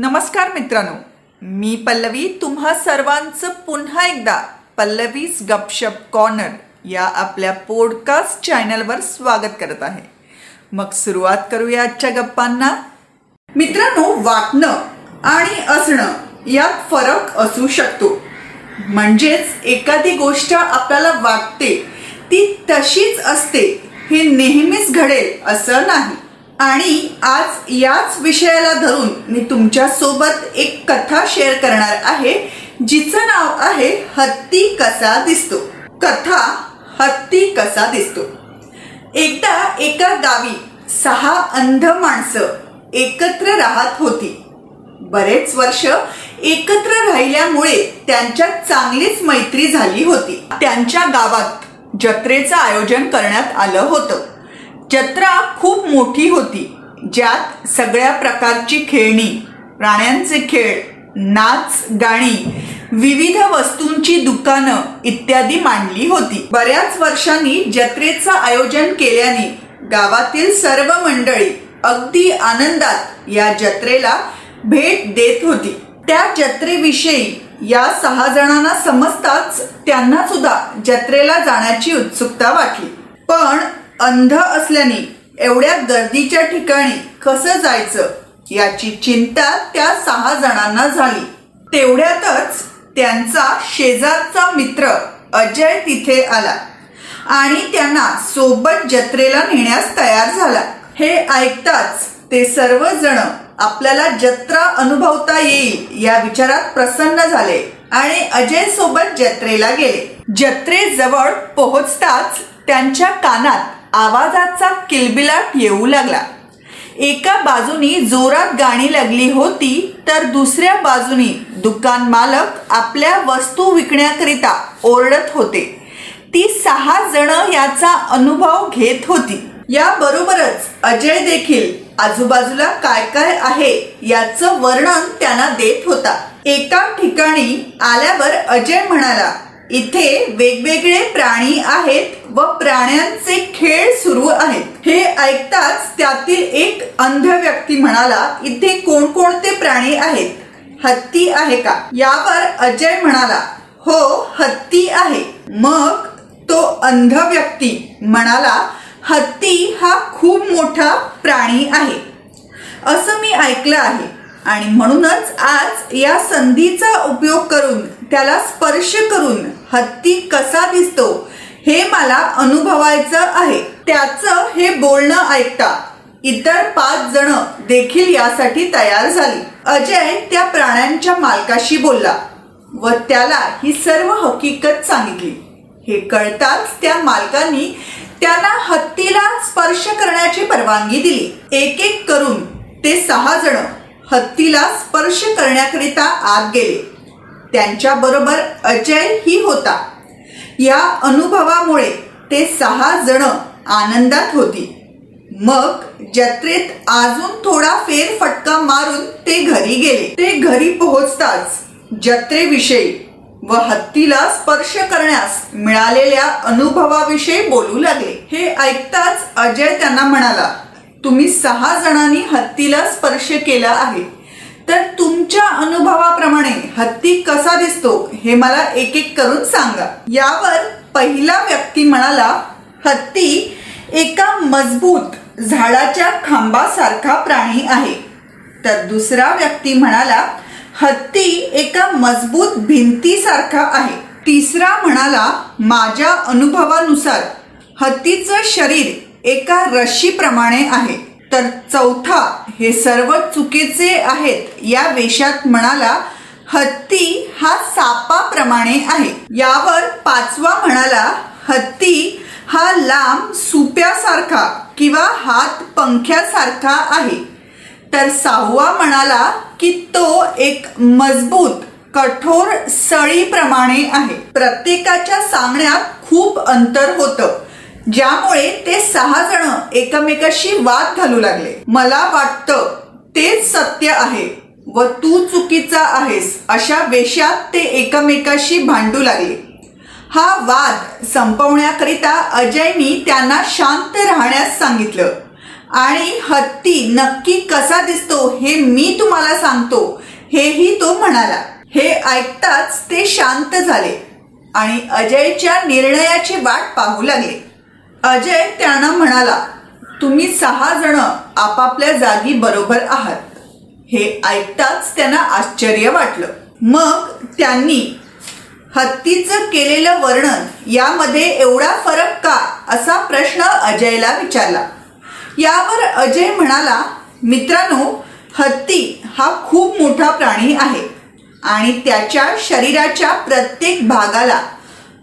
नमस्कार मित्रांनो. मी पल्लवी तुम्हा सर्वांचं पुन्हा एकदा पल्लवीज गपशप कॉर्नर या आपल्या पॉडकास्ट चॅनलवर स्वागत करत आहे. मग सुरुवात करूया आजच्या गप्पांना. मित्रांनो वाटणं आणि असणं यात फरक असू शकतो. म्हणजेच एखादी गोष्ट आपल्याला वाटते ती तशीच असते हे नेहमीच घडेल असं नाही. आणि आज याच विषयाला धरून मी तुमच्यासोबत एक कथा शेअर करणार आहे जिचं नाव आहे हत्ती कसा दिसतो. कथा हत्ती कसा दिसतो. एकदा एका गावी सहा अंध माणसं एकत्र राहत होती. बरेच वर्ष एकत्र राहिल्यामुळे त्यांच्यात चांगलीच मैत्री झाली होती. त्यांच्या गावात जत्रेचं आयोजन करण्यात आलं होतं. जत्रा खूप मोठी होती ज्यात सगळ्या प्रकारची खेळणी प्राण्यांचे खेळ नाच गाणी विविध वस्तूंची दुकानं इत्यादी मांडली होती. बऱ्याच वर्षांनी जत्रेचं आयोजन केल्याने गावातील सर्व मंडळी अगदी आनंदात या जत्रेला भेट देत होती. त्या जत्रेविषयी या सहा जणांना समजताच त्यांना सुद्धा जत्रेला जाण्याची उत्सुकता वाटली. पण अंध असल्याने एवढ्या गर्दीच्या ठिकाणी कसं जायचं याची चिंता त्या सहा जणांना झाली. तेवढ्यातच त्यांचा शेजारचा मित्र अजय तिथे आला आणि त्यांना सोबत जत्रेला नेण्यास तयार झाला. हे ऐकताच ते सर्वजण आपल्याला जत्रा अनुभवता येईल या विचारात प्रसन्न झाले आणि अजय सोबत जत्रेला गेले. जत्रेजवळ पोहोचताच त्यांच्या कानात आवाजाचा किलबिलाट येऊ लागला. एका बाजूनी जोरात गाणी लागली होती तर दुसऱ्या बाजूनी दुकान मालक आपल्या वस्तू विकण्याकरिता ओरडत होते. ती सहा जण याचा अनुभव घेत होती. याबरोबरच अजय देखील आजूबाजूला काय काय आहे याचं वर्णन त्यांना देत होता. एका ठिकाणी आल्यावर अजय म्हणाला इथे वेगवेगळे प्राणी आहेत व प्राण्यांचे खेळ सुरू आहेत. हे ऐकताच त्यातील एक अंध व्यक्ती म्हणाला इथे कोणकोणते प्राणी आहेत? हत्ती आहे का? यावर अजय म्हणाला हो हत्ती आहे. मग तो अंध व्यक्ती म्हणाला हत्ती हा खूप मोठा प्राणी आहे. असं मी ऐकलं आहे. आणि म्हणूनच आज या संधीचा उपयोग करून त्याला स्पर्श करून हत्ती कसा दिसतो हे मला अनुभवायचं आहे. त्याचं हे बोलणं ऐकता इतर पाच जण देखील यासाठी तयार झाली. अजय त्या प्राण्यांच्या मालकाशी बोलला व त्याला ही सर्व हकीकत सांगितली. हे कळताच त्या मालकांनी त्यांना हत्तीला स्पर्श करण्याची परवानगी दिली. एक एक करून ते सहा जण हत्तीला स्पर्श करण्याकरिता आत गेले. त्यांच्या बरोबर अजय ही होता. या अनुभवामुळे ते सहा जण आनंदात होती. मग जत्रेत अजून थोडा फेरफटका मारून ते घरी गेले. ते घरी पोहोचताच जत्रेविषयी व हत्तीला स्पर्श करण्यास मिळालेल्या अनुभवाविषयी बोलू लागले. हे ऐकताच अजय त्यांना म्हणाला तुम्ही सहा जणांनी हत्तीला स्पर्श केला आहे. तर तुमच्या अनुभवाप्रमाणे हत्ती कसा दिसतो हे मला एक एक करून सांगा. यावर पहिला व्यक्ती म्हणाला हत्ती एका मजबूत झाडाच्या खांबासारखा प्राणी आहे. तर दुसरा व्यक्ती म्हणाला हत्ती एका मजबूत भिंतीसारखा आहे. तिसरा म्हणाला माझ्या अनुभवानुसार हत्तीचं शरीर एका रशीप्रमाणे आहे. तर चौथा हे सर्व चुकीचे आहेत. या वेशात म्हणाला हत्ती हा सापाप्रमाणे आहे. यावर पाचवा म्हणाला हत्ती हा लांब सुप्यासारखा किंवा हात पंख्यासारखा आहे. तर सहावा म्हणाला की तो एक मजबूत कठोर सळीप्रमाणे आहे. प्रत्येकाच्या सांगण्यात खूप अंतर होतं. ज्यामुळे ते सहा जण एकमेकाशी वाद घालू लागले. मला वाटतं तेच सत्य आहे व तू चुकीचा आहेस अशा वेशात ते एकमेकाशी भांडू लागले. हा वाद संपवण्याकरिता अजयनी त्यांना शांत राहण्यास सांगितलं. आणि हत्ती नक्की कसा दिसतो हे मी तुम्हाला सांगतो हेही तो म्हणाला. हे ऐकताच ते शांत झाले आणि अजयच्या निर्णयाची वाट पाहू लागले. अजय त्यांना म्हणाला तुम्ही सहा जण आपापल्या जागी बरोबर आहात. हे ऐकताच त्यांना आश्चर्य वाटलं. मग त्यांनी हत्तीचं केलेलं वर्णन यामध्ये एवढा फरक का? असा प्रश्न अजयला विचारला. यावर अजय म्हणाला मित्रांनो हत्ती हा खूप मोठा प्राणी आहे आणि त्याच्या शरीराच्या प्रत्येक भागाला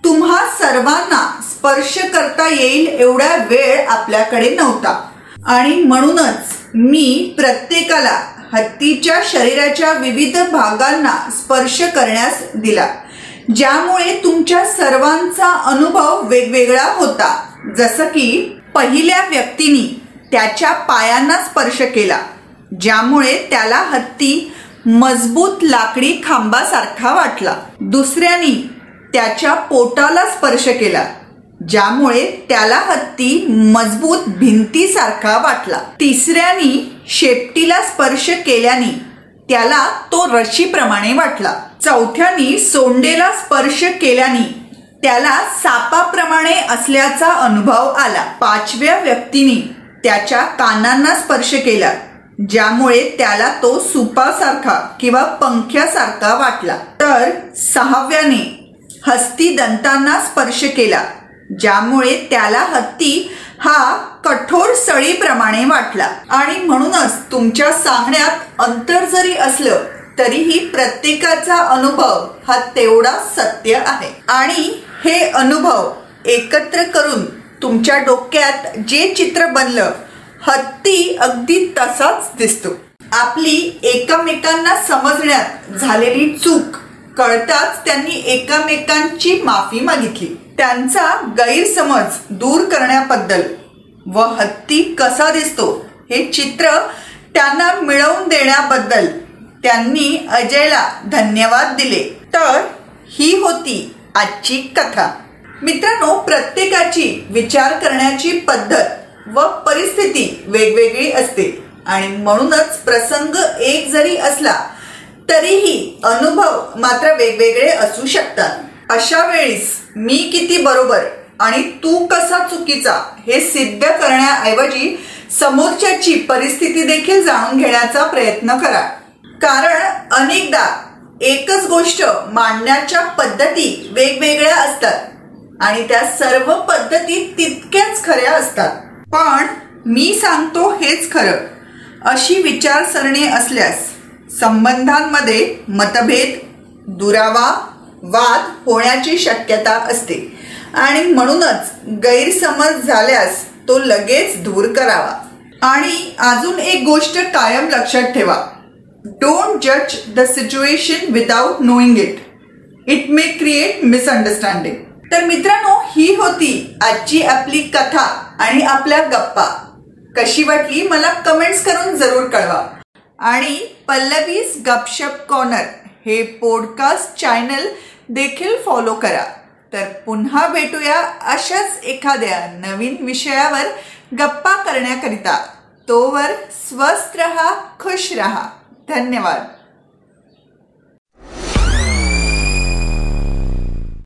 तुम्हा सर्वांना स्पर्श करता येईल एवढा वेळ आपल्याकडे नव्हता. आणि म्हणूनच मी प्रत्येकाला हत्तीच्या शरीराच्या विविध भागांना स्पर्श करण्यास दिला ज्यामुळे तुमच्या सर्वांचा अनुभव वेगवेगळा होता. जसं की पहिल्या व्यक्तीनी त्याच्या पायांना स्पर्श केला ज्यामुळे त्याला हत्ती मजबूत लाकडी खांबासारखा वाटला. दुसऱ्यानी त्याच्या पोटाला स्पर्श केला ज्यामुळे त्याला हत्ती मजबूत भिंतीसारखा वाटला. तिसऱ्यानी शेपटीला स्पर्श केल्याने त्याला तो रशीप्रमाणे वाटला. चौथ्यानी सोंडेला स्पर्श केल्याने त्याला सापाप्रमाणे असल्याचा अनुभव आला. पाचव्या व्यक्तीने त्याच्या कानांना स्पर्श केला ज्यामुळे त्याला तो सुपासारखा किंवा पंख्यासारखा वाटला. तर सहाव्याने हस्ती दंतांना स्पर्श केला ज्यामुळे त्याला हत्ती हा कठोर सळीप्रमाणे वाटला. आणि म्हणूनच तुमच्या सांगण्यात अंतर जरी असलं तरीही प्रत्येकाचा अनुभव हा तेवढा सत्य आहे. आणि हे अनुभव एकत्र करून तुमच्या डोक्यात जे चित्र बनलं हत्ती अगदी तसाच दिसतो. आपली एकमेकांना समजण्यात झालेली चूक कळताच त्यांनी एकमेकांची माफी मागितली. त्यांचा गैरसमज दूर करण्याबद्दल व हत्ती कसा दिसतो हे चित्र त्यांना मिळवून देण्याबद्दल त्यांनी अजयला धन्यवाद दिले. तर ही होती आजची कथा. मित्रांनो प्रत्येकाची विचार करण्याची पद्धत व परिस्थिती वेगवेगळी असते. आणि म्हणूनच प्रसंग एक जरी असला तरीही अनुभव मात्र वेगवेगळे असू शकतात. अशा वेळीस मी किती बरोबर आणि तू कसा चुकीचा हे सिद्ध करण्याऐवजी समोरच्याची परिस्थिती देखील जाणून घेण्याचा प्रयत्न करा. कारण अनेकदा एकच गोष्ट मांडण्याच्या पद्धती वेगवेगळ्या असतात आणि त्या सर्व पद्धती तितक्याच खऱ्या असतात. पण मी सांगतो हेच खरं. अशी विचारसरणी असल्यास संबंधांमध्ये मतभेद दुरावा वाद होण्याची शक्यता असते. आणि म्हणूनच गैरसमज झाल्यास तो लगेच दूर करावा. आणि अजून एक गोष्ट कायम लक्षात ठेवा. डोंट जज the situation without knowing it it may create misunderstanding तर मित्रांनो ही होती आजची आपली कथा आणि आपल्या गप्पा. कशी वाटली मला कमेंट्स करून जरूर कळवा. आणि पल्लवीज गपशप कॉर्नर हे पॉडकास्ट चॅनल देखील फॉलो करा. तर पुन्हा भेटूया अशाच एखाद्या नवीन विषयावर गप्पा करण्याकरिता. तोवर स्वस्थ रहा खुश रहा. धन्यवाद.